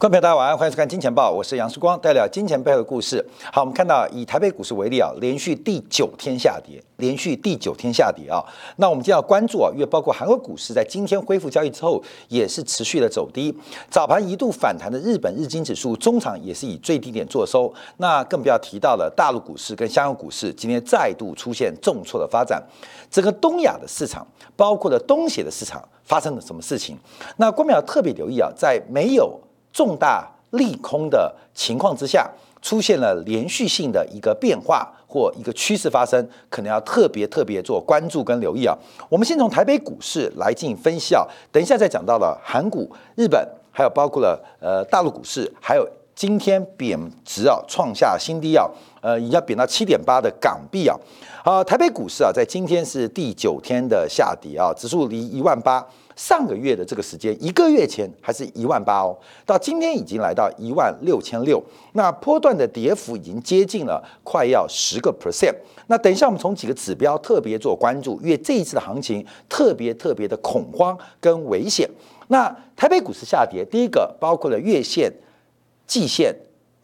观众朋友，大家晚上欢迎收看《金钱报》，我是杨世光，带来金钱背后的故事。好，我们看到以台北股市为例啊，连续第九天下跌，连续第九天下跌啊。那我们就要关注啊，因为包括韩国股市在今天恢复交易之后，也是持续的走低。早盘一度反弹的日本日经指数，中场也是以最低点做收。那更不要提到了大陆股市跟香港股市，今天再度出现重挫的发展。整个东亚的市场，包括了东协的市场，发生了什么事情？那观众要特别留意啊，在没有重大利空的情况之下，出现了连续性的一个变化或一个趋势发生，可能要特别特别做关注跟留意啊。我们先从台北股市来进行分析啊，等一下再讲到了韩股、日本，还有包括了呃大陆股市，还有今天贬值啊，创下新低啊，呃，已经贬到七点八的港币啊。啊，台北股市啊，在今天是第九天的下跌啊，指数离一万八。上个月的这个时间，一个月前还是一万八哦，到今天已经来到一万六千六，那波段的跌幅已经接近了快要十个 percent。那等一下我们从几个指标特别做关注，因为这一次的行情特别特别的恐慌跟危险。那台北股市下跌，第一个包括了月线、季线、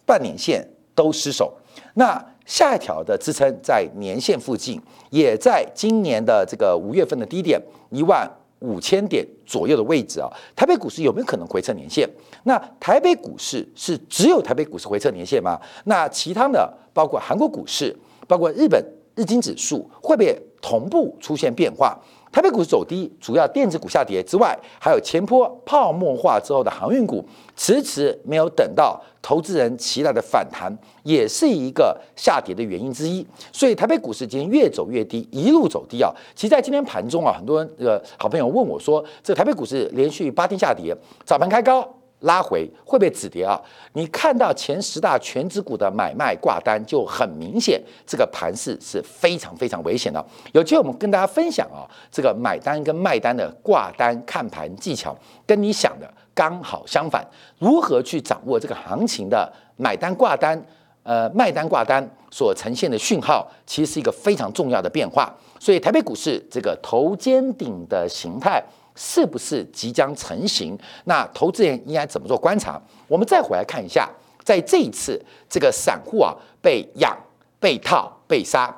半年线都失守。那下一条的支撑在年线附近，也在今年的这个五月份的低点一万。五千点左右的位置啊，台北股市有没有可能回撤年线？那台北股市是只有台北股市回撤年线吗？那其他的包括韩国股市、包括日本日经指数，会不会同步出现变化？台北股市走低，主要电子股下跌之外，还有前坡泡沫化之后的航运股迟迟没有等到投资人期待的反弹，也是一个下跌的原因之一。所以台北股市今天越走越低，一路走低啊。其实，在今天盘中啊，很多人这个好朋友问我说，这台北股市连续八天下跌，早盘开高。拉回会被止跌啊？你看到前十大全指股的买卖挂单，就很明显，这个盘势是非常非常危险的。有机会我们跟大家分享啊，这个买单跟卖单的挂单看盘技巧，跟你想的刚好相反。如何去掌握这个行情的买单挂单，呃，卖单挂单所呈现的讯号，其实是一个非常重要的变化。所以台北股市这个头肩顶的形态。是不是即将成型？那投资人应该怎么做观察？我们再回来看一下，在这一次这个散户啊被养、被套、被杀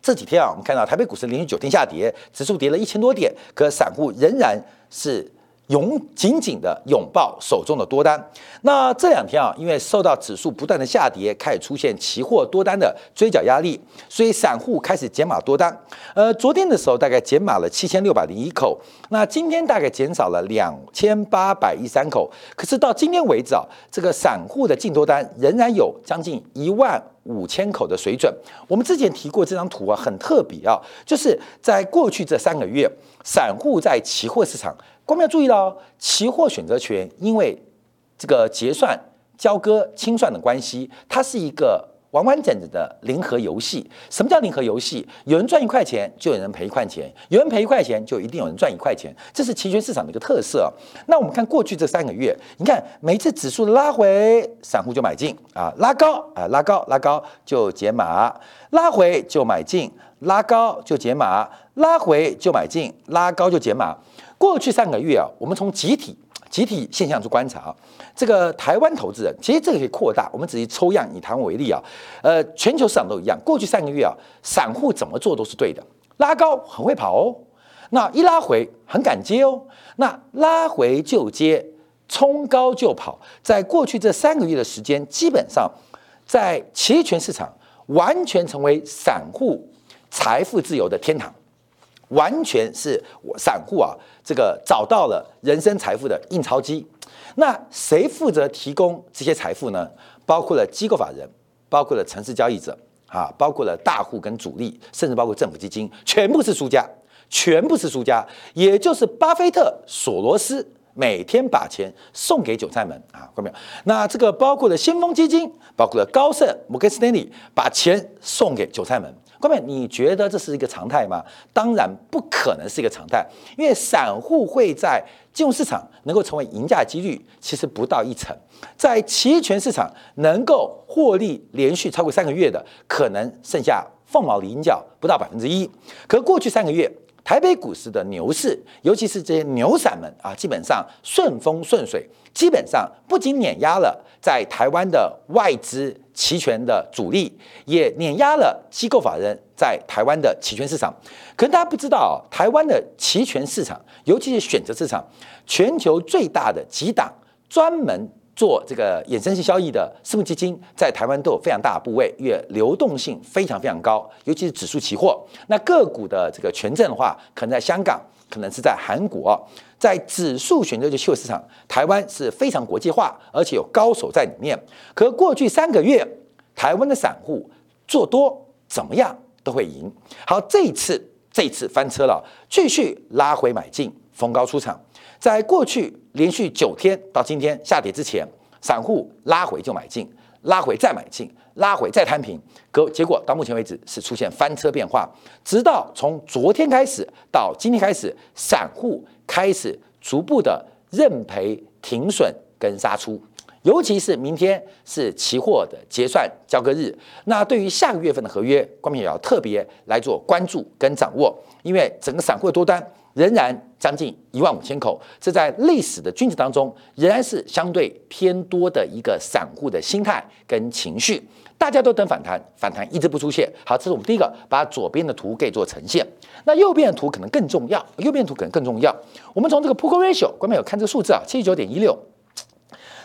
这几天啊，我们看到台北股市连续九天下跌，指数跌了一千多点，可散户仍然是。拥紧紧的拥抱手中的多单。那这两天啊，因为受到指数不断的下跌，开始出现期货多单的追缴压力，所以散户开始减码多单。呃，昨天的时候大概减码了七千六百零一口，那今天大概减少了两千八百一三口。可是到今天为止啊，这个散户的净多单仍然有将近一万五千口的水准。我们之前提过这张图啊，很特别啊，就是在过去这三个月，散户在期货市场。我们要注意到，期货选择权因为这个结算、交割、清算的关系，它是一个完完整整的零和游戏。什么叫零和游戏？有人赚一块钱，就有人赔一块钱；有人赔一块钱，就一定有人赚一块钱。这是期权市场的一个特色。那我们看过去这三个月，你看每次指数拉回，散户就买进啊，拉高啊，拉高拉高就解码，拉回就买进，拉高就解码，拉回就买进，拉高就解码。过去三个月啊，我们从集体集体现象去观察啊，这个台湾投资人，其实这个可以扩大，我们只是抽样以台湾为例啊，呃，全球市场都一样。过去三个月啊，散户怎么做都是对的，拉高很会跑哦，那一拉回很敢接哦，那拉回就接，冲高就跑。在过去这三个月的时间，基本上在期权市场完全成为散户财富自由的天堂。完全是我散户啊，这个找到了人生财富的印钞机。那谁负责提供这些财富呢？包括了机构法人，包括了城市交易者啊，包括了大户跟主力，甚至包括政府基金，全部是输家，全部是输家。也就是巴菲特、索罗斯每天把钱送给韭菜们啊，看到没有？那这个包括了先锋基金，包括了高盛、摩根斯丹利，把钱送给韭菜们。各位，你觉得这是一个常态吗？当然不可能是一个常态，因为散户会在金融市场能够成为赢家的几率其实不到一成，在期权市场能够获利连续超过三个月的，可能剩下凤毛麟角，不到百分之一。可过去三个月，台北股市的牛市，尤其是这些牛散们啊，基本上顺风顺水，基本上不仅碾压了在台湾的外资期权的主力，也碾压了机构法人在台湾的期权市场。可能大家不知道，台湾的期权市场，尤其是选择市场，全球最大的几档专门。做这个衍生性交易的私募基金，在台湾都有非常大的部位，因为流动性非常非常高，尤其是指数期货。那个股的这个权证的话，可能在香港，可能是在韩国，在指数选择的期货市场，台湾是非常国际化，而且有高手在里面。可过去三个月，台湾的散户做多怎么样都会赢。好，这一次这一次翻车了，继续拉回买进，逢高出场。在过去连续九天到今天下跌之前，散户拉回就买进，拉回再买进，拉回再摊平，可结果到目前为止是出现翻车变化。直到从昨天开始到今天开始，散户开始逐步的认赔、停损跟杀出。尤其是明天是期货的结算交割日，那对于下个月份的合约，光明也要特别来做关注跟掌握，因为整个散户的多单。仍然将近一万五千口，这在历史的均值当中，仍然是相对偏多的一个散户的心态跟情绪。大家都等反弹，反弹一直不出现。好，这是我们第一个，把左边的图给做呈现。那右边的图可能更重要，右边图可能更重要。我们从这个 p o k e ratio，观众有看这个数字啊，七十九点一六。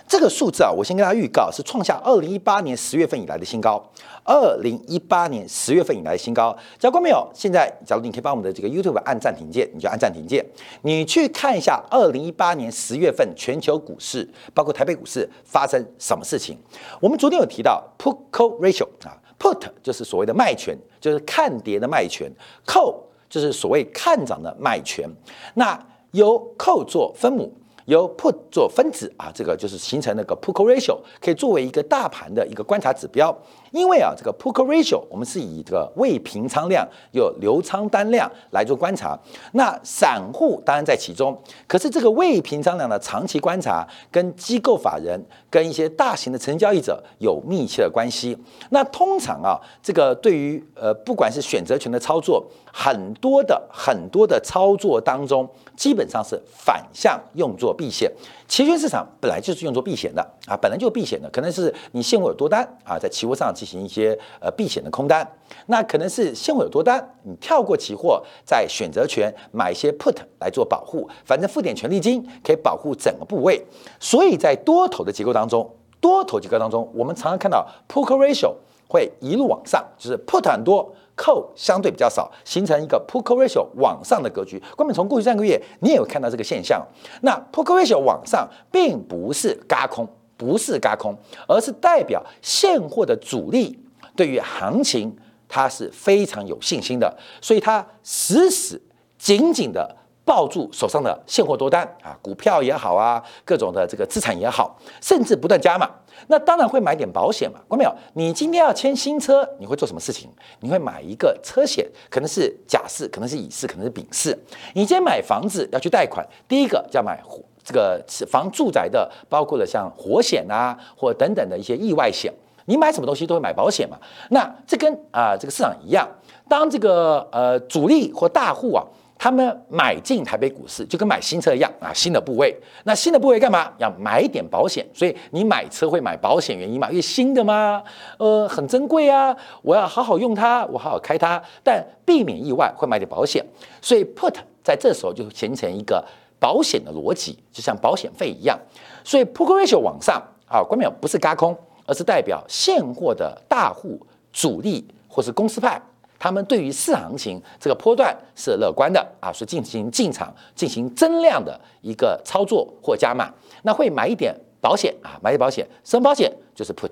这个数字啊，我先跟大家预告，是创下二零一八年十月份以来的新高。二零一八年十月份以来的新高，教官没有？现在，假如你可以帮我们的这个 YouTube 按暂停键，你就按暂停键，你去看一下二零一八年十月份全球股市，包括台北股市发生什么事情。我们昨天有提到 Put Call Ratio 啊，Put 就是所谓的卖权，就是看跌的卖权 c o 就是所谓看涨的卖权。那由 c o 做分母。由 put 做分子啊，这个就是形成那个 put call ratio，可以作为一个大盘的一个观察指标。因为啊，这个 put call ratio 我们是以这个未平仓量有流仓单量来做观察。那散户当然在其中，可是这个未平仓量的长期观察跟机构法人跟一些大型的成交易者有密切的关系。那通常啊，这个对于呃不管是选择权的操作，很多的很多的操作当中，基本上是反向用作避险。期权市场本来就是用作避险的啊，本来就避险的，可能是你现货有多单啊，在期货上进行一些呃避险的空单，那可能是现货有多单，你跳过期货，在选择权买一些 put 来做保护，反正付点权利金可以保护整个部位，所以在多头的结构当中，多头结构当中，我们常常看到 put ratio 会一路往上，就是 put 很多。扣相对比较少，形成一个 put ratio 网上的格局。关本从过去三个月，你也有看到这个现象。那 put ratio 网上，并不是嘎空，不是嘎空，而是代表现货的主力对于行情，它是非常有信心的，所以它死死紧紧的。抱住手上的现货多单啊，股票也好啊，各种的这个资产也好，甚至不断加码。那当然会买点保险嘛。关没有？你今天要签新车，你会做什么事情？你会买一个车险，可能是甲式，可能是乙式，可能是丙式。你今天买房子要去贷款，第一个要买这个房住宅的，包括了像火险啊，或等等的一些意外险。你买什么东西都会买保险嘛。那这跟啊这个市场一样，当这个呃主力或大户啊。他们买进台北股市就跟买新车一样啊，新的部位。那新的部位干嘛？要买点保险。所以你买车会买保险原因嘛？因为新的嘛，呃，很珍贵啊，我要好好用它，我好好开它。但避免意外会买点保险。所以 put 在这时候就形成一个保险的逻辑，就像保险费一样。所以 put ratio 往上啊，关表不是嘎空，而是代表现货的大户主力或是公司派。他们对于市场行情这个波段是乐观的啊，是进行进场进行增量的一个操作或加码，那会买一点保险啊，买点保险，什么保险？就是 put，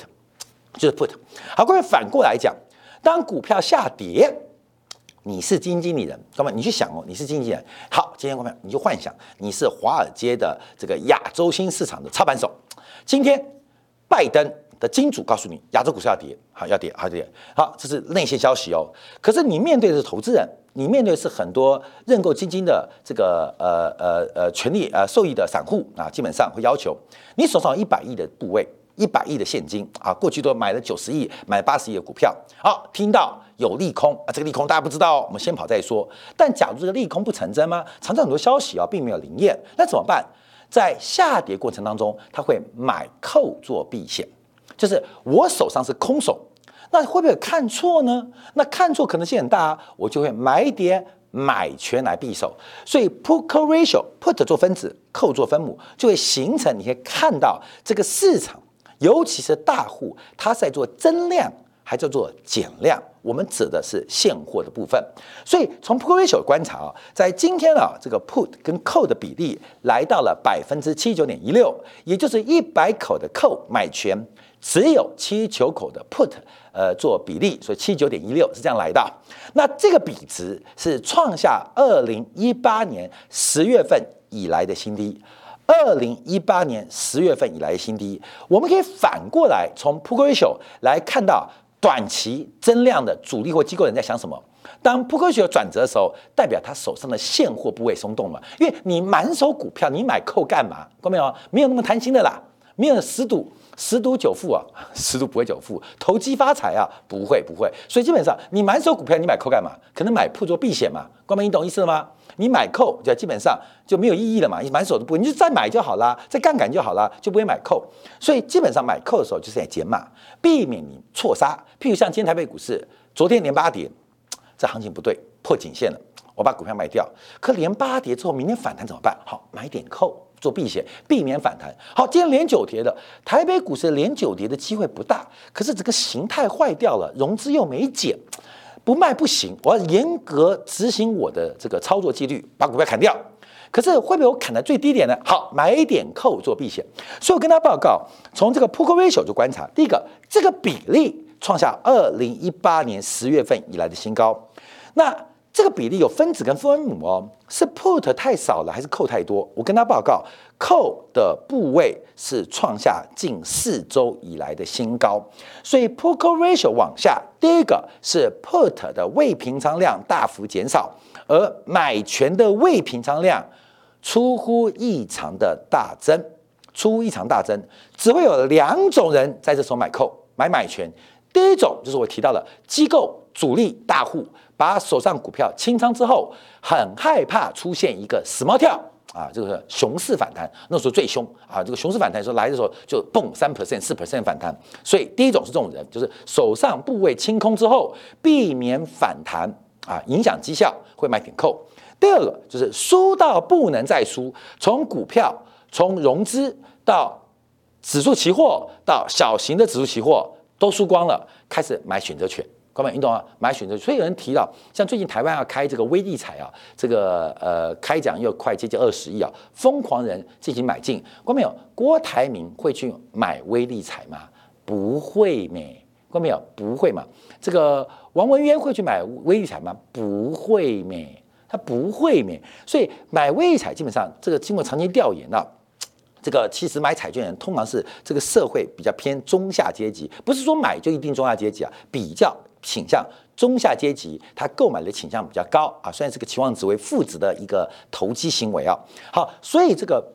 就是 put。好，各位反过来讲，当股票下跌，你是基金经理人，哥们，你去想哦，你是基金经纪人。好，今天股票你就幻想你是华尔街的这个亚洲新市场的操盘手，今天拜登。的金主告诉你，亚洲股市要跌，好要跌，好跌，好，这是内线消息哦。可是你面对的是投资人，你面对是很多认购基金的这个呃呃呃权利呃受益的散户啊，基本上会要求你手上一百亿的部位，一百亿的现金啊，过去都买了九十亿、买八十亿的股票。好，听到有利空啊，这个利空大家不知道，我们先跑再说。但假如这个利空不成真吗？常常很多消息啊，并没有灵验，那怎么办？在下跌过程当中，他会买扣做避险，就是我手上是空手，那会不会看错呢？那看错可能性很大啊，我就会买点。买权来避手，所以 put call ratio put 做分子，call 做分母，就会形成。你可以看到这个市场，尤其是大户，它是在做增量，还叫做减量。我们指的是现货的部分。所以从 put ratio 观察啊，在今天啊，这个 put 跟 call 的比例来到了百分之七十九点一六，也就是一百口的 call 买权，只有七九口的 put。呃，做比例，所以七九点一六是这样来的。那这个比值是创下二零一八年十月份以来的新低，二零一八年十月份以来的新低。我们可以反过来从 p u k ratio 来看到短期增量的主力或机构人在想什么。当 p u k ratio 转折的时候，代表他手上的现货部位松动了，因为你满手股票，你买扣干嘛？看到没有？没有那么贪心的啦，没有死赌。十赌九负啊，十赌不会九负，投机发财啊，不会不会。所以基本上，你满手股票，你买扣干嘛？可能买铺做避险嘛。关明，你懂意思了吗？你买扣就基本上就没有意义了嘛。你满手都不，你就再买就好啦，再杠杆就好啦，就不会买扣。所以基本上买扣的时候就是在减码，避免你错杀。譬如像今天台北股市昨天连八跌，这行情不对，破颈线了，我把股票卖掉。可连八跌之后，明天反弹怎么办？好，买点扣。做避险，避免反弹。好，今天连九跌的台北股市连九跌的机会不大，可是这个形态坏掉了，融资又没减，不卖不行，我要严格执行我的这个操作纪律，把股票砍掉。可是会不会我砍到最低点呢？好，买点扣做避险。所以我跟他报告，从这个 p o k ratio 就观察，第一个，这个比例创下二零一八年十月份以来的新高。那这个比例有分子跟分母哦，是 put 太少了还是扣太多？我跟他报告，扣的部位是创下近四周以来的新高，所以 put ratio 往下，第一个是 put 的未平仓量大幅减少，而买权的未平仓量出乎异常的大增，出乎异常大增，只会有两种人在这时候买扣买买权，第一种就是我提到的机构主力大户。把手上股票清仓之后，很害怕出现一个死猫跳啊，这个熊市反弹，那时候最凶啊。这个熊市反弹时候来的时候就蹦三 percent、四 percent 反弹。所以第一种是这种人，就是手上部位清空之后，避免反弹啊，影响绩效会买点扣。第二个就是输到不能再输，从股票、从融资到指数期货到小型的指数期货都输光了，开始买选择权。各位，你懂啊？买选择，所以有人提到，像最近台湾要开这个微利彩啊，这个呃开奖又快接近二十亿啊，疯狂人进行买进。观没有？郭台铭会去买微利彩吗？不会没。观没有？不会嘛？这个王文渊会去买微利彩吗？不会咩。他不会咩。所以买微利彩基本上，这个经过长期调研啊。这个其实买彩券人通常是这个社会比较偏中下阶级，不是说买就一定中下阶级啊，比较。倾向中下阶级，他购买的倾向比较高啊，虽然是个期望值为负值的一个投机行为啊。好，所以这个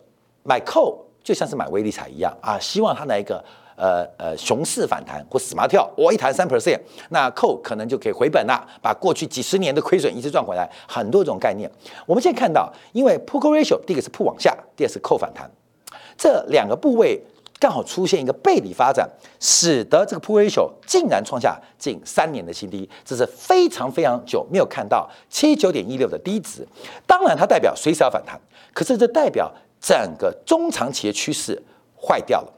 买扣就像是买威力彩一样啊，希望它来一个呃呃熊市反弹或死马跳，我一弹三 percent，那扣可能就可以回本了，把过去几十年的亏损一次赚回来，很多种概念。我们现在看到，因为 put ratio 第一个是铺往下，第二是扣反弹，这两个部位。刚好出现一个背离发展，使得这个 P ratio 竟然创下近三年的新低，这是非常非常久没有看到七九点一六的低值。当然，它代表随时要反弹，可是这代表整个中长期的趋势坏掉了，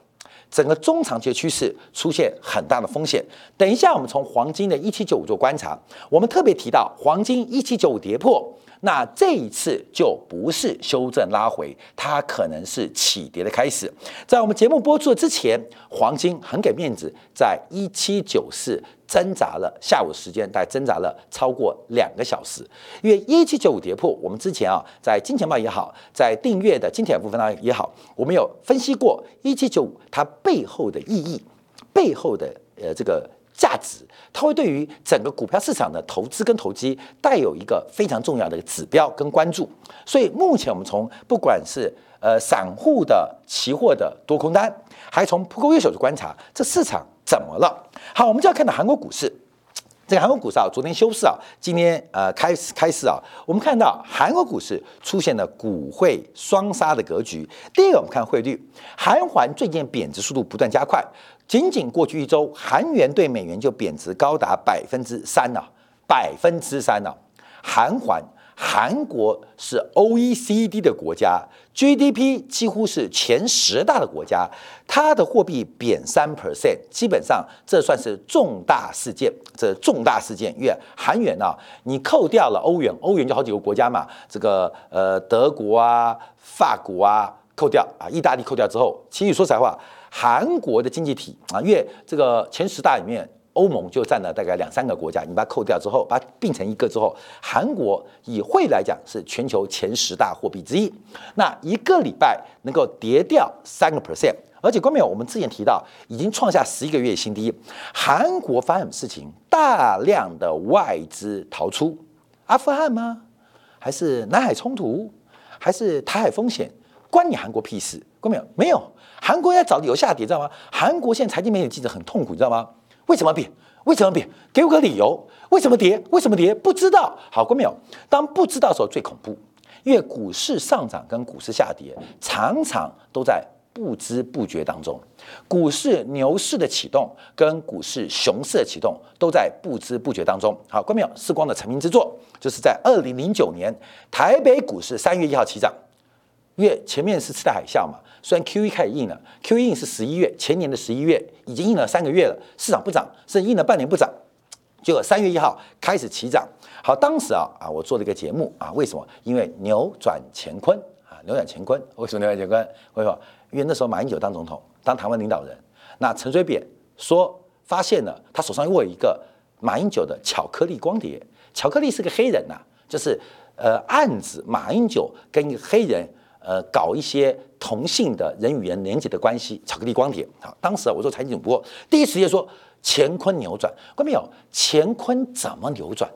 整个中长期的趋势出现很大的风险。等一下，我们从黄金的一七九五做观察，我们特别提到黄金一七九五跌破。那这一次就不是修正拉回，它可能是起跌的开始。在我们节目播出之前，黄金很给面子，在一七九四挣扎了下午时间，大概挣扎了超过两个小时。因为一七九五跌破，我们之前啊，在金钱豹也好，在订阅的金铁部分呢也好，我们有分析过一七九五它背后的意义，背后的呃这个。价值，它会对于整个股票市场的投资跟投机带有一个非常重要的指标跟关注。所以目前我们从不管是呃散户的期货的多空单，还从扑克月手去观察这市场怎么了。好，我们就要看到韩国股市。这个韩国股市啊，昨天休市啊，今天呃开始开市啊，我们看到韩国股市出现了股汇双杀的格局。第一个，我们看汇率，韩环最近贬值速度不断加快，仅仅过去一周，韩元对美元就贬值高达百分之三呢，百分之三呢，韩环。韩国是 OECD 的国家，GDP 几乎是前十大的国家，它的货币贬三 percent，基本上这算是重大事件。这重大事件，因为韩元啊，你扣掉了欧元，欧元就好几个国家嘛，这个呃德国啊、法国啊扣掉啊，意大利扣掉之后，其实说实在话，韩国的经济体啊，因为这个前十大里面。欧盟就占了大概两三个国家，你把它扣掉之后，把它并成一个之后，韩国以汇来讲是全球前十大货币之一。那一个礼拜能够跌掉三个 percent，而且关淼，我们之前提到已经创下十一个月新低。韩国发生什么事情？大量的外资逃出阿富汗吗？还是南海冲突？还是台海风险？关你韩国屁事？关淼没有，韩国要找理由下跌，知道吗？韩国现在财经媒体记者很痛苦，你知道吗？为什么贬？为什么贬？给我个理由。为什么跌？为什么跌？不知道。好，过没有？当不知道的时候最恐怖，因为股市上涨跟股市下跌常常都在不知不觉当中。股市牛市的启动跟股市熊市的启动都在不知不觉当中。好，关没有？世光的成名之作就是在二零零九年台北股市三月一号起涨，因为前面是次贷海啸嘛。虽然 Q E 开始印了，Q E 是十一月，前年的十一月已经印了三个月了，市场不涨，甚至印了半年不涨，结果三月一号开始起涨。好，当时啊啊，我做了一个节目啊，为什么？因为扭转乾坤啊，扭转乾坤。为什么扭转乾坤？为什么？因为那时候马英九当总统，当台湾领导人，那陈水扁说发现了他手上握一个马英九的巧克力光碟，巧克力是个黑人呐，就是呃暗指马英九跟一个黑人。呃，搞一些同性的人与人连接的关系，巧克力光碟啊！当时啊，我做财经主播，第一时间说乾坤扭转，看到没有？乾坤怎么扭转？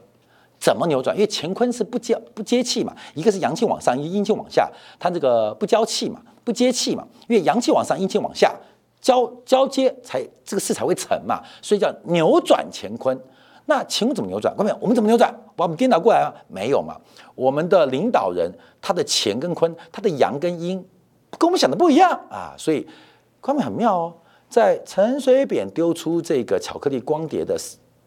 怎么扭转？因为乾坤是不接不接气嘛，一个是阳气往上，一个阴气往下，它这个不交气嘛，不接气嘛。因为阳气往上，阴气往下交交接，才这个事才会成嘛，所以叫扭转乾坤。那乾坤怎么扭转？看到没有？我们怎么扭转？把我们颠倒过来啊？没有嘛？我们的领导人。他的乾跟坤，他的阳跟阴，跟我们想的不一样啊，所以观众很妙哦。在陈水扁丢出这个巧克力光碟的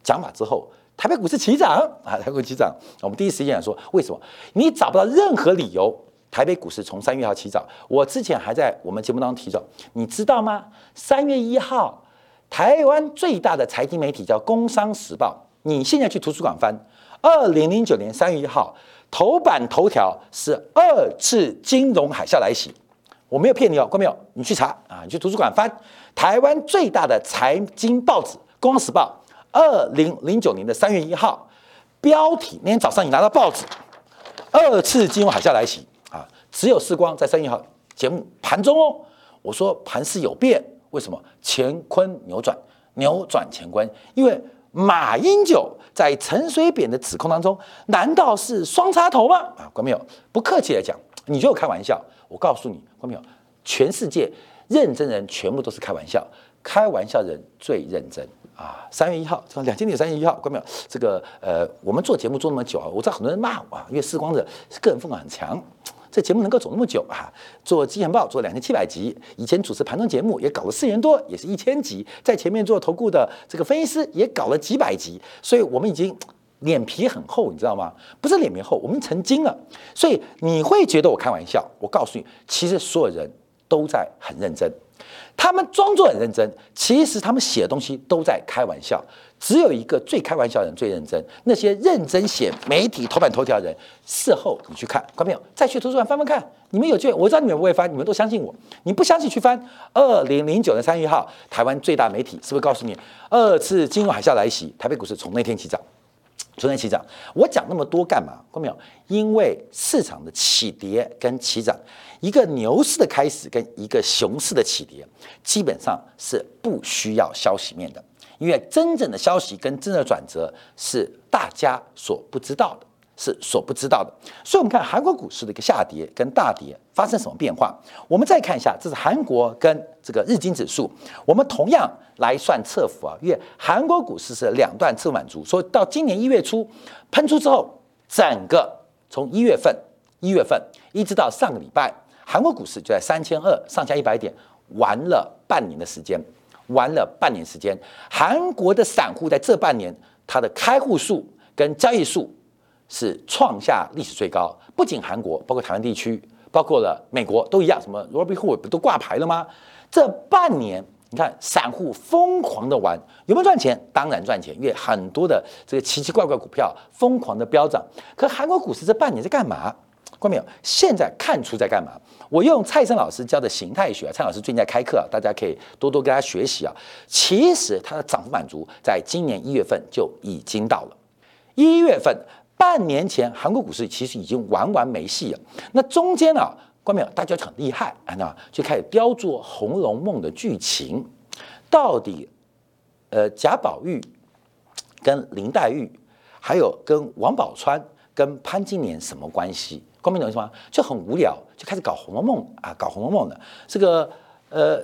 讲法之后，台北股市起涨啊，台北股市起涨。我们第一时间说，为什么？你找不到任何理由，台北股市从三月号起涨。我之前还在我们节目当中提到，你知道吗？三月一号，台湾最大的财经媒体叫《工商时报》，你现在去图书馆翻，二零零九年三月一号。头版头条是二次金融海啸来袭，我没有骗你哦，关没有？你去查啊，你去图书馆翻台湾最大的财经报纸《工商时报》，二零零九年的三月一号，标题那天早上你拿到报纸，二次金融海啸来袭啊，只有时光在三月一号节目盘中哦，我说盘势有变，为什么？乾坤扭转，扭转乾坤，因为。马英九在陈水扁的指控当中，难道是双插头吗？啊，关没有？不客气来讲，你就开玩笑。我告诉你，关没有？全世界认真人全部都是开玩笑，开玩笑人最认真啊！三月一号，两千年三月一号，关没有？这个呃，我们做节目做那么久啊，我知道很多人骂我，啊，因为视光者个人风格很强。这节目能够走那么久啊！做《金钱报》做两千七百集，以前主持盘中节目也搞了四年多，也是一千集。在前面做投顾的这个分析师也搞了几百集，所以我们已经脸皮很厚，你知道吗？不是脸皮厚，我们成精了。所以你会觉得我开玩笑，我告诉你，其实所有人都在很认真。他们装作很认真，其实他们写的东西都在开玩笑。只有一个最开玩笑的人最认真，那些认真写媒体头版头条的人，事后你去看，看没有？再去图书馆翻翻看，你们有机会，我知道你们不会翻，你们都相信我。你不相信去翻，二零零九年三月一号，台湾最大媒体是不是告诉你，二次金融海啸来袭，台北股市从那天起涨，从那天起涨。我讲那么多干嘛？看没有？因为市场的起跌跟起涨，一个牛市的开始跟一个熊市的起跌，基本上是不需要消息面的。因为真正的消息跟真正的转折是大家所不知道的，是所不知道的。所以，我们看韩国股市的一个下跌跟大跌发生什么变化。我们再看一下，这是韩国跟这个日经指数，我们同样来算侧幅啊，因为韩国股市是两段侧满足，所以到今年一月初喷出之后，整个从一月份一月份一直到上个礼拜，韩国股市就在三千二上下一百点，玩了半年的时间，玩了半年时间，韩国的散户在这半年它的开户数跟交易数。是创下历史最高，不仅韩国，包括台湾地区，包括了美国都一样。什么罗宾霍尔不都挂牌了吗？这半年，你看散户疯狂的玩，有没有赚钱？当然赚钱，因为很多的这个奇奇怪怪股票疯狂的飙涨。可韩国股市这半年在干嘛？看没有？现在看出在干嘛？我用蔡生老师教的形态学，蔡老师最近在开课，大家可以多多跟他学习啊。其实它的涨幅满足，在今年一月份就已经到了，一月份。半年前，韩国股市其实已经玩完没戏了。那中间啊，关没有？大家很厉害啊，那就开始雕琢《红楼梦》的剧情。到底，呃，贾宝玉跟林黛玉，还有跟王宝钏、跟潘金莲什么关系？关明懂意思吗？就很无聊，就开始搞《红楼梦》啊，搞《红楼梦》的这个呃，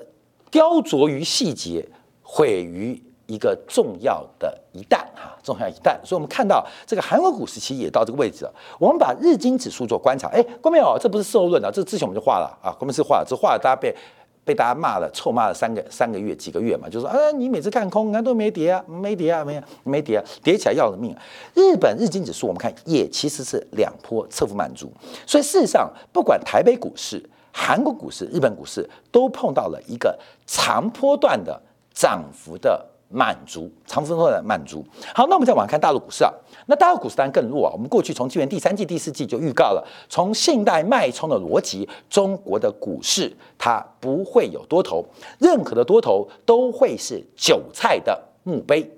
雕琢于细节，毁于。一个重要的一弹哈，重要一弹，所以我们看到这个韩国股市其实也到这个位置了。我们把日经指数做观察，哎，关没有？这不是受论啊，这之前我们就画了啊，关明是画了，这画了大家被被大家骂了，臭骂了三个三个月几个月嘛，就说啊，你每次看空，你看都没跌啊，没跌啊，没没跌啊，跌起来要了命。日本日经指数我们看也其实是两波侧幅满足，所以事实上不管台北股市、韩国股市、日本股市都碰到了一个长波段的涨幅的。满足长幅度的满足。好，那我们再往看大陆股市啊。那大陆股市当然更弱啊。我们过去从今年第三季、第四季就预告了，从信贷脉冲的逻辑，中国的股市它不会有多头，任何的多头都会是韭菜的墓碑，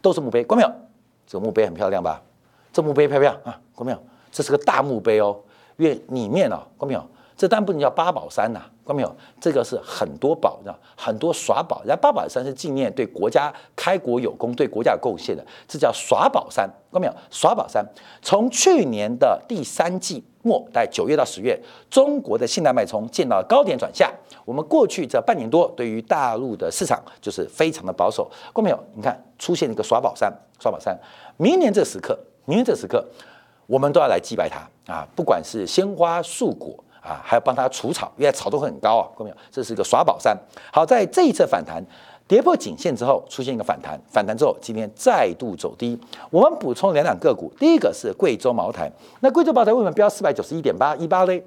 都是墓碑。关没有？这个墓碑很漂亮吧？这墓碑漂不漂亮啊？关没有？这是个大墓碑哦，因为里面哦，关没有？这当然不能叫八宝山呐，看没有？这个是很多宝，知道很多耍宝。然后八宝山是纪念对国家开国有功、对国家有贡献的，这叫耍宝山，看没有？耍宝山从去年的第三季末，在九月到十月，中国的信贷脉冲见到高点转下。我们过去这半年多，对于大陆的市场就是非常的保守，看没有？你看出现一个耍宝山，耍宝山。明年这时刻，明年这时刻，我们都要来祭拜它啊！不管是鲜花素果。啊，还要帮他除草，因为草都很高啊，看到没有？这是一个耍宝山。好，在这一次反弹跌破颈线之后，出现一个反弹，反弹之后今天再度走低。我们补充两两个股，第一个是贵州茅台。那贵州茅台为什么标四百九十一点八一八嘞？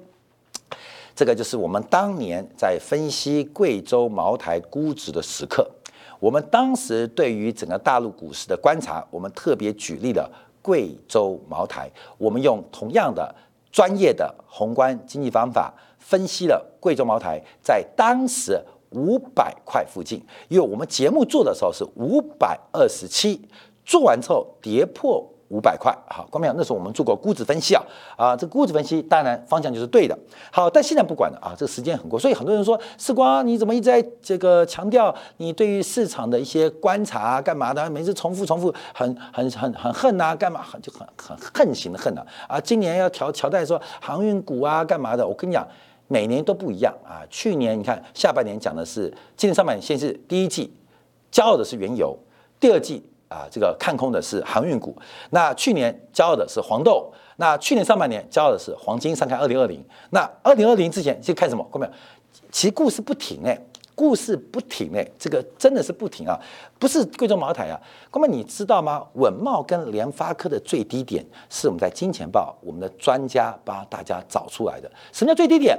这个就是我们当年在分析贵州茅台估值的时刻，我们当时对于整个大陆股市的观察，我们特别举例了贵州茅台，我们用同样的。专业的宏观经济方法分析了贵州茅台在当时五百块附近，因为我们节目做的时候是五百二十七，做完之后跌破。五百块，好，关明那时候我们做过估值分析啊，啊，这估值分析当然方向就是对的，好，但现在不管了啊，这个时间很过，所以很多人说世光你怎么一直在这个强调你对于市场的一些观察，干嘛的？每次重复重复，很很很很恨呐，干嘛很就很很恨型的恨呐啊！今年要调调代说航运股啊，干嘛的？我跟你讲，每年都不一样啊。去年你看下半年讲的是，今年上半年先是第一季，骄傲的是原油，第二季。啊，这个看空的是航运股。那去年骄傲的是黄豆。那去年上半年骄傲的是黄金。上看二零二零。那二零二零之前就看什么？看没有？其实故事不停哎，故事不停哎，这个真的是不停啊！不是贵州茅台啊，哥们你知道吗？稳茂跟联发科的最低点是我们在金钱报，我们的专家帮大家找出来的。什么叫最低点？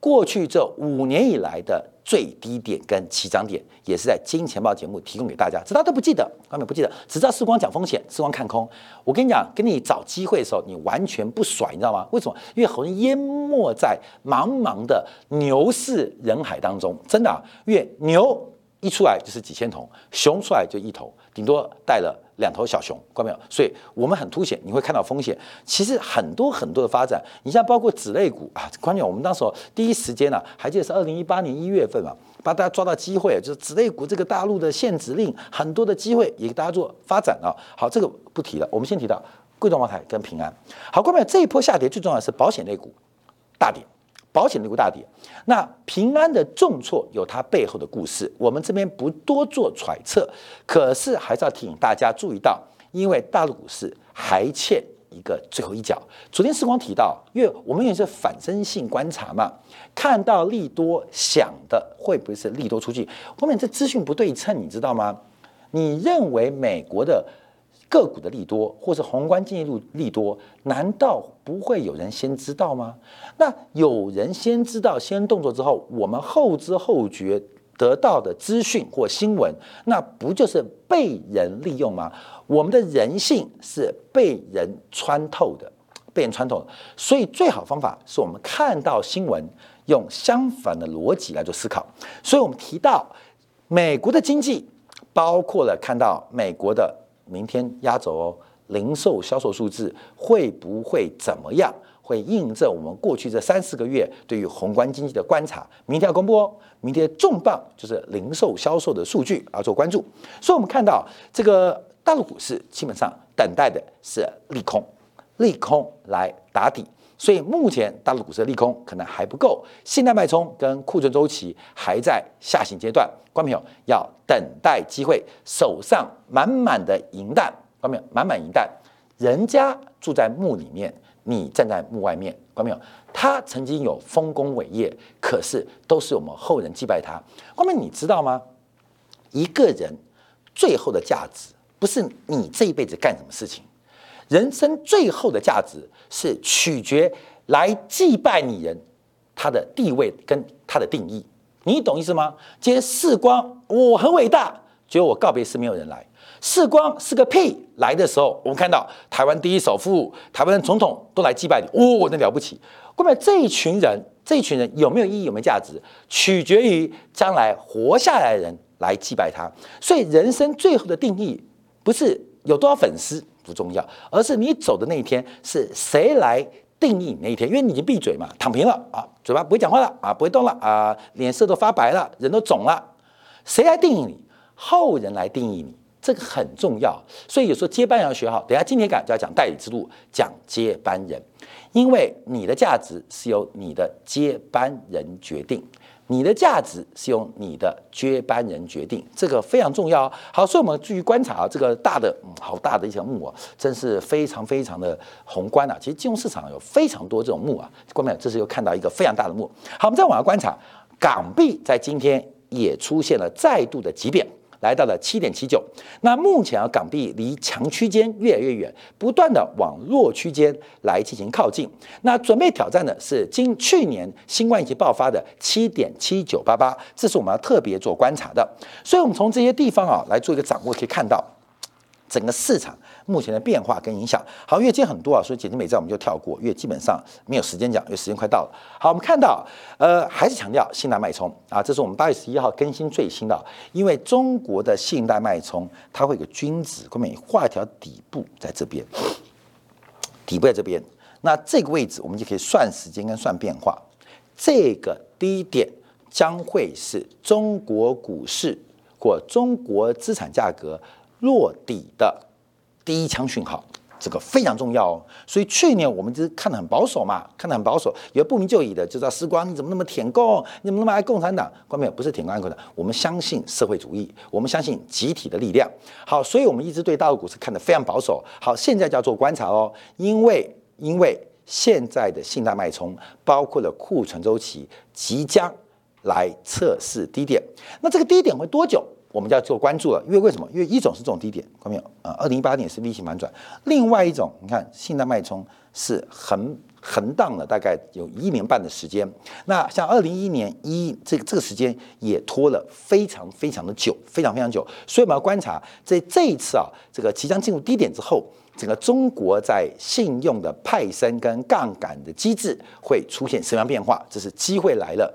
过去这五年以来的最低点跟起涨点，也是在金钱豹节目提供给大家，其他都不记得，根本不记得，只知道时光讲风险，时光看空。我跟你讲，跟你找机会的时候，你完全不甩，你知道吗？为什么？因为好像淹没在茫茫的牛市人海当中，真的，啊因为牛一出来就是几千头，熊出来就一头，顶多带了。两头小熊，看到没有？所以我们很凸显，你会看到风险。其实很多很多的发展，你像包括子类股啊，关键我们当时第一时间呢，还记得是二零一八年一月份嘛，把大家抓到机会，就是子类股这个大陆的限制令，很多的机会也给大家做发展啊。好，这个不提了，我们先提到贵州茅台跟平安。好，各位这一波下跌最重要的是保险类股大跌，保险类股大跌。那平安的重挫有它背后的故事，我们这边不多做揣测，可是还是要提醒大家注意到，因为大陆股市还欠。一个最后一脚，昨天时光提到，因为我们也是反身性观察嘛，看到利多想的会不会是利多出去？后面这资讯不对称，你知道吗？你认为美国的个股的利多，或是宏观经济路利多，难道不会有人先知道吗？那有人先知道、先动作之后，我们后知后觉。得到的资讯或新闻，那不就是被人利用吗？我们的人性是被人穿透的，被人穿透。所以最好方法是我们看到新闻，用相反的逻辑来做思考。所以我们提到美国的经济，包括了看到美国的明天压轴哦，零售销售数字会不会怎么样？会印证我们过去这三四个月对于宏观经济的观察。明天要公布哦，明天重磅就是零售销售的数据要做关注。所以，我们看到这个大陆股市基本上等待的是利空，利空来打底。所以，目前大陆股市的利空可能还不够，信贷脉冲跟库存周期还在下行阶段。观众朋友要等待机会，手上满满的银弹，观众朋友满满银弹，人家住在墓里面。你站在墓外面，观众朋友？他曾经有丰功伟业，可是都是我们后人祭拜他。观众朋友你知道吗？一个人最后的价值，不是你这一辈子干什么事情，人生最后的价值是取决来祭拜你人他的地位跟他的定义。你懂意思吗？今天世光我很伟大，结果我告别是没有人来。世光是个屁！来的时候，我们看到台湾第一首富、台湾总统都来祭拜你，哦，那了不起！各位，这一群人，这一群人有没有意义、有没有价值，取决于将来活下来的人来祭拜他。所以，人生最后的定义不是有多少粉丝不重要，而是你走的那一天是谁来定义你那一天。因为你已经闭嘴嘛，躺平了啊，嘴巴不会讲话了啊，不会动了啊，脸色都发白了，人都肿了，谁来定义你？后人来定义你。这个很重要，所以有时候接班人要学好。等下今天讲就要讲代理之路，讲接班人，因为你的价值是由你的接班人决定，你的价值是由你的接班人决定，这个非常重要。好，所以我们注意观察啊，这个大的，好大的一条木啊，真是非常非常的宏观啊。其实金融市场有非常多这种木啊，观众这是又看到一个非常大的木。好，我们再往下观察，港币在今天也出现了再度的急贬。来到了七点七九，那目前啊，港币离强区间越来越远，不断的往弱区间来进行靠近。那准备挑战的是今去年新冠疫情爆发的七点七九八八，这是我们要特别做观察的。所以，我们从这些地方啊来做一个掌握，可以看到。整个市场目前的变化跟影响，好，因为今天很多啊，所以简金美债我们就跳过，因为基本上没有时间讲，因为时间快到了。好，我们看到，呃，还是强调信贷脉冲啊，这是我们八月十一号更新最新的，因为中国的信贷脉冲它会有个均值，后面画一条底部在这边，底部在这边，那这个位置我们就可以算时间跟算变化，这个低点将会是中国股市或中国资产价格。落底的第一枪讯号，这个非常重要哦。所以去年我们就是看得很保守嘛，看得很保守，有不明就里的就知道时光你怎么那么舔共，你怎么那么爱共产党？关没有？不是舔共爱共产党，我们相信社会主义，我们相信集体的力量。好，所以我们一直对大陆股市看得非常保守。好，现在叫做观察哦，因为因为现在的信贷脉冲，包括了库存周期即将来测试低点，那这个低点会多久？我们就要做关注了，因为为什么？因为一种是这种低点，看到没有？啊，二零一八年是 V 型反转，另外一种，你看信贷脉冲是横横荡了大概有一年半的时间。那像二零一一年一这个这个时间也拖了非常非常的久，非常非常久。所以我们要观察，在这一次啊，这个即将进入低点之后，整个中国在信用的派生跟杠杆的机制会出现什么样变化？这是机会来了，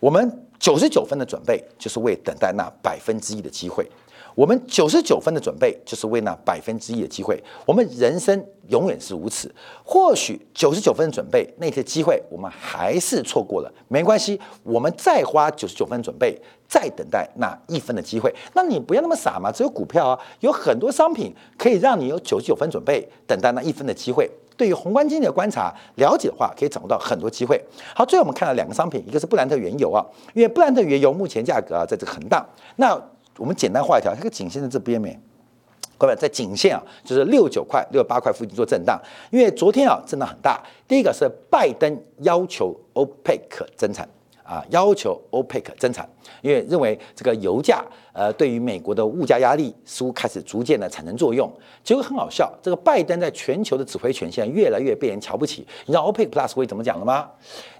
我们。九十九分的准备，就是为等待那百分之一的机会。我们九十九分的准备就是为那百分之一的机会。我们人生永远是如此。或许九十九分的准备，那些机会我们还是错过了，没关系，我们再花九十九分准备，再等待那一分的机会。那你不要那么傻嘛，只有股票啊，有很多商品可以让你有九十九分准备，等待那一分的机会。对于宏观经济的观察了解的话，可以掌握到很多机会。好，最后我们看到两个商品，一个是布兰特原油啊，因为布兰特原油目前价格啊在这个横荡。那我们简单画一条，这个颈线在这边没？各位在颈线啊，就是六九块、六八块附近做震荡。因为昨天啊震荡很大，第一个是拜登要求欧佩克增产。啊，要求 OPEC 增产，因为认为这个油价，呃，对于美国的物价压力似乎开始逐渐的产生作用。结果很好笑，这个拜登在全球的指挥权现在越来越被人瞧不起。你知道 OPEC Plus 会怎么讲的吗？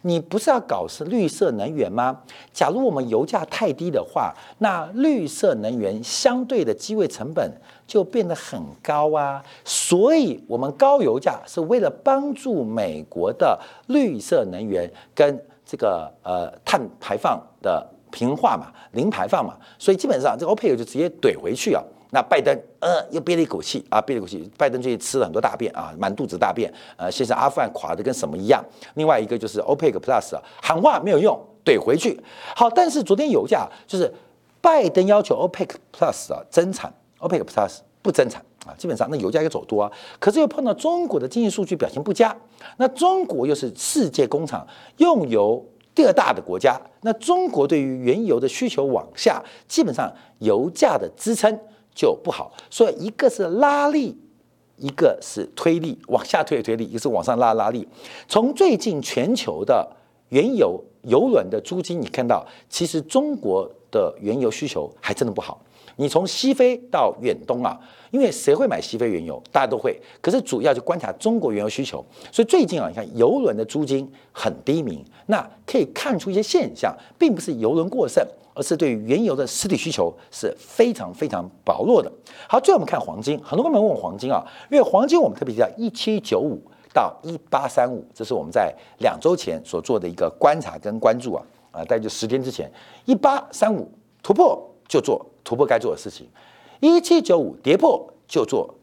你不是要搞是绿色能源吗？假如我们油价太低的话，那绿色能源相对的机会成本就变得很高啊。所以，我们高油价是为了帮助美国的绿色能源跟。这个呃碳排放的平化嘛，零排放嘛，所以基本上这个欧佩克就直接怼回去啊。那拜登呃又憋了一口气啊，憋了一口气。拜登最近吃了很多大便啊，满肚子大便。呃，先是阿富汗垮的跟什么一样。另外一个就是欧佩克 Plus 啊喊话没有用，怼回去。好，但是昨天油价就是拜登要求欧佩克 Plus 啊增产，欧佩克 Plus 不增产啊，基本上那油价又走多啊。可是又碰到中国的经济数据表现不佳。那中国又是世界工厂用油第二大的国家，那中国对于原油的需求往下，基本上油价的支撑就不好。所以一个是拉力，一个是推力，往下推的推力，一个是往上拉拉力。从最近全球的原油油轮的租金，你看到其实中国的原油需求还真的不好。你从西非到远东啊，因为谁会买西非原油？大家都会。可是主要就观察中国原油需求。所以最近啊，你看油轮的租金很低迷，那可以看出一些现象，并不是油轮过剩，而是对原油的实体需求是非常非常薄弱的。好，最后我们看黄金，很多朋友问黄金啊，因为黄金我们特别提到一七九五到一八三五，这是我们在两周前所做的一个观察跟关注啊，啊，大概就十天之前一八三五突破就做。突破该做的事情，一七九五跌破就做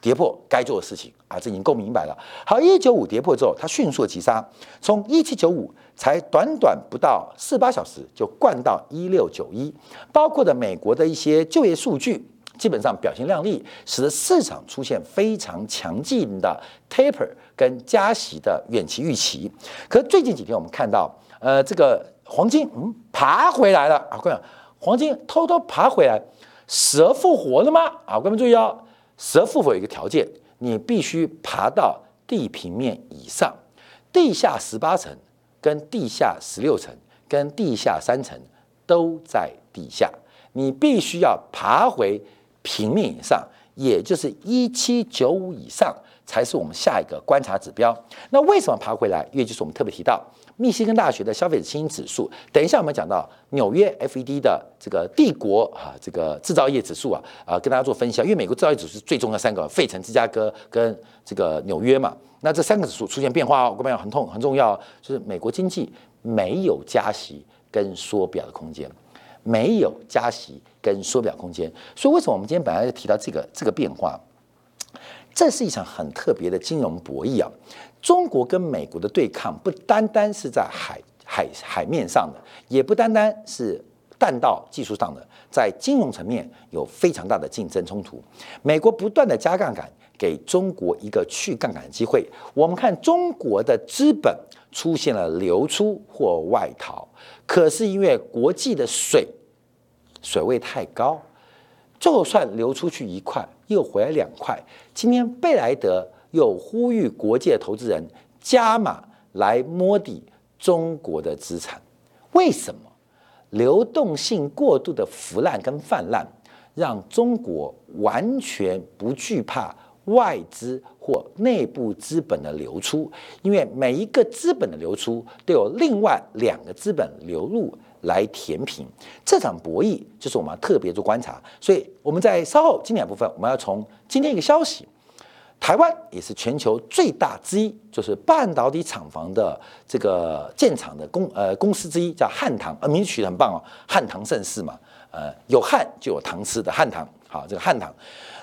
跌破该做的事情啊，这已经够明白了。好，一九五跌破之后，它迅速急杀，从一七九五才短短不到四八小时就灌到一六九一，包括的美国的一些就业数据基本上表现亮丽，使得市场出现非常强劲的 taper 跟加息的远期预期。可最近几天我们看到，呃，这个黄金嗯爬回来了啊，各位。黄金偷偷爬回来，蛇复活了吗？啊，各位注意哦，蛇复活有一个条件，你必须爬到地平面以上，地下十八层、跟地下十六层、跟地下三层都在地下，你必须要爬回平面以上，也就是一七九五以上，才是我们下一个观察指标。那为什么爬回来？因为就是我们特别提到。密西根大学的消费者信心指数，等一下我们讲到纽约 FED 的这个帝国啊，这个制造业指数啊，啊，跟大家做分析。因为美国制造业指数最重要三个，费城、芝加哥跟这个纽约嘛。那这三个指数出现变化哦，各位很痛很重要，就是美国经济没有加息跟缩表的空间，没有加息跟缩表空间。所以为什么我们今天本来要提到这个这个变化？这是一场很特别的金融博弈啊。中国跟美国的对抗不单单是在海海海面上的，也不单单是弹道技术上的，在金融层面有非常大的竞争冲突。美国不断的加杠杆，给中国一个去杠杆的机会。我们看中国的资本出现了流出或外逃，可是因为国际的水水位太高，就算流出去一块，又回来两块。今天贝莱德。又呼吁国界投资人加码来摸底中国的资产，为什么？流动性过度的腐烂跟泛滥，让中国完全不惧怕外资或内部资本的流出，因为每一个资本的流出都有另外两个资本流入来填平。这场博弈就是我们要特别做观察，所以我们在稍后经典部分，我们要从今天一个消息。台湾也是全球最大之一，就是半导体厂房的这个建厂的公呃公司之一，叫汉唐，呃名字取得很棒哦，汉唐盛世嘛，呃有汉就有唐吃的汉唐。好，这个汉唐，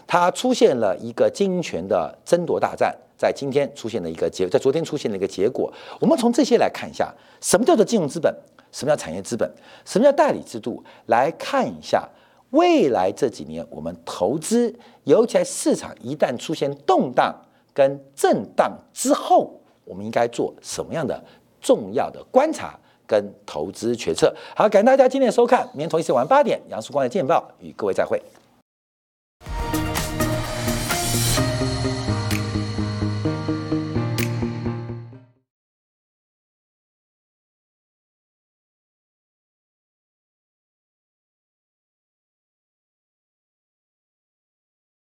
它出现了一个经营权的争夺大战，在今天出现了一个结，在昨天出现了一个结果。我们从这些来看一下，什么叫做金融资本，什么叫产业资本，什么叫代理制度，来看一下未来这几年我们投资，尤其在市场一旦出现动荡跟震荡之后，我们应该做什么样的重要的观察跟投资决策。好，感谢大家今天的收看，明天同一时间晚八点，杨树光的见报与各位再会。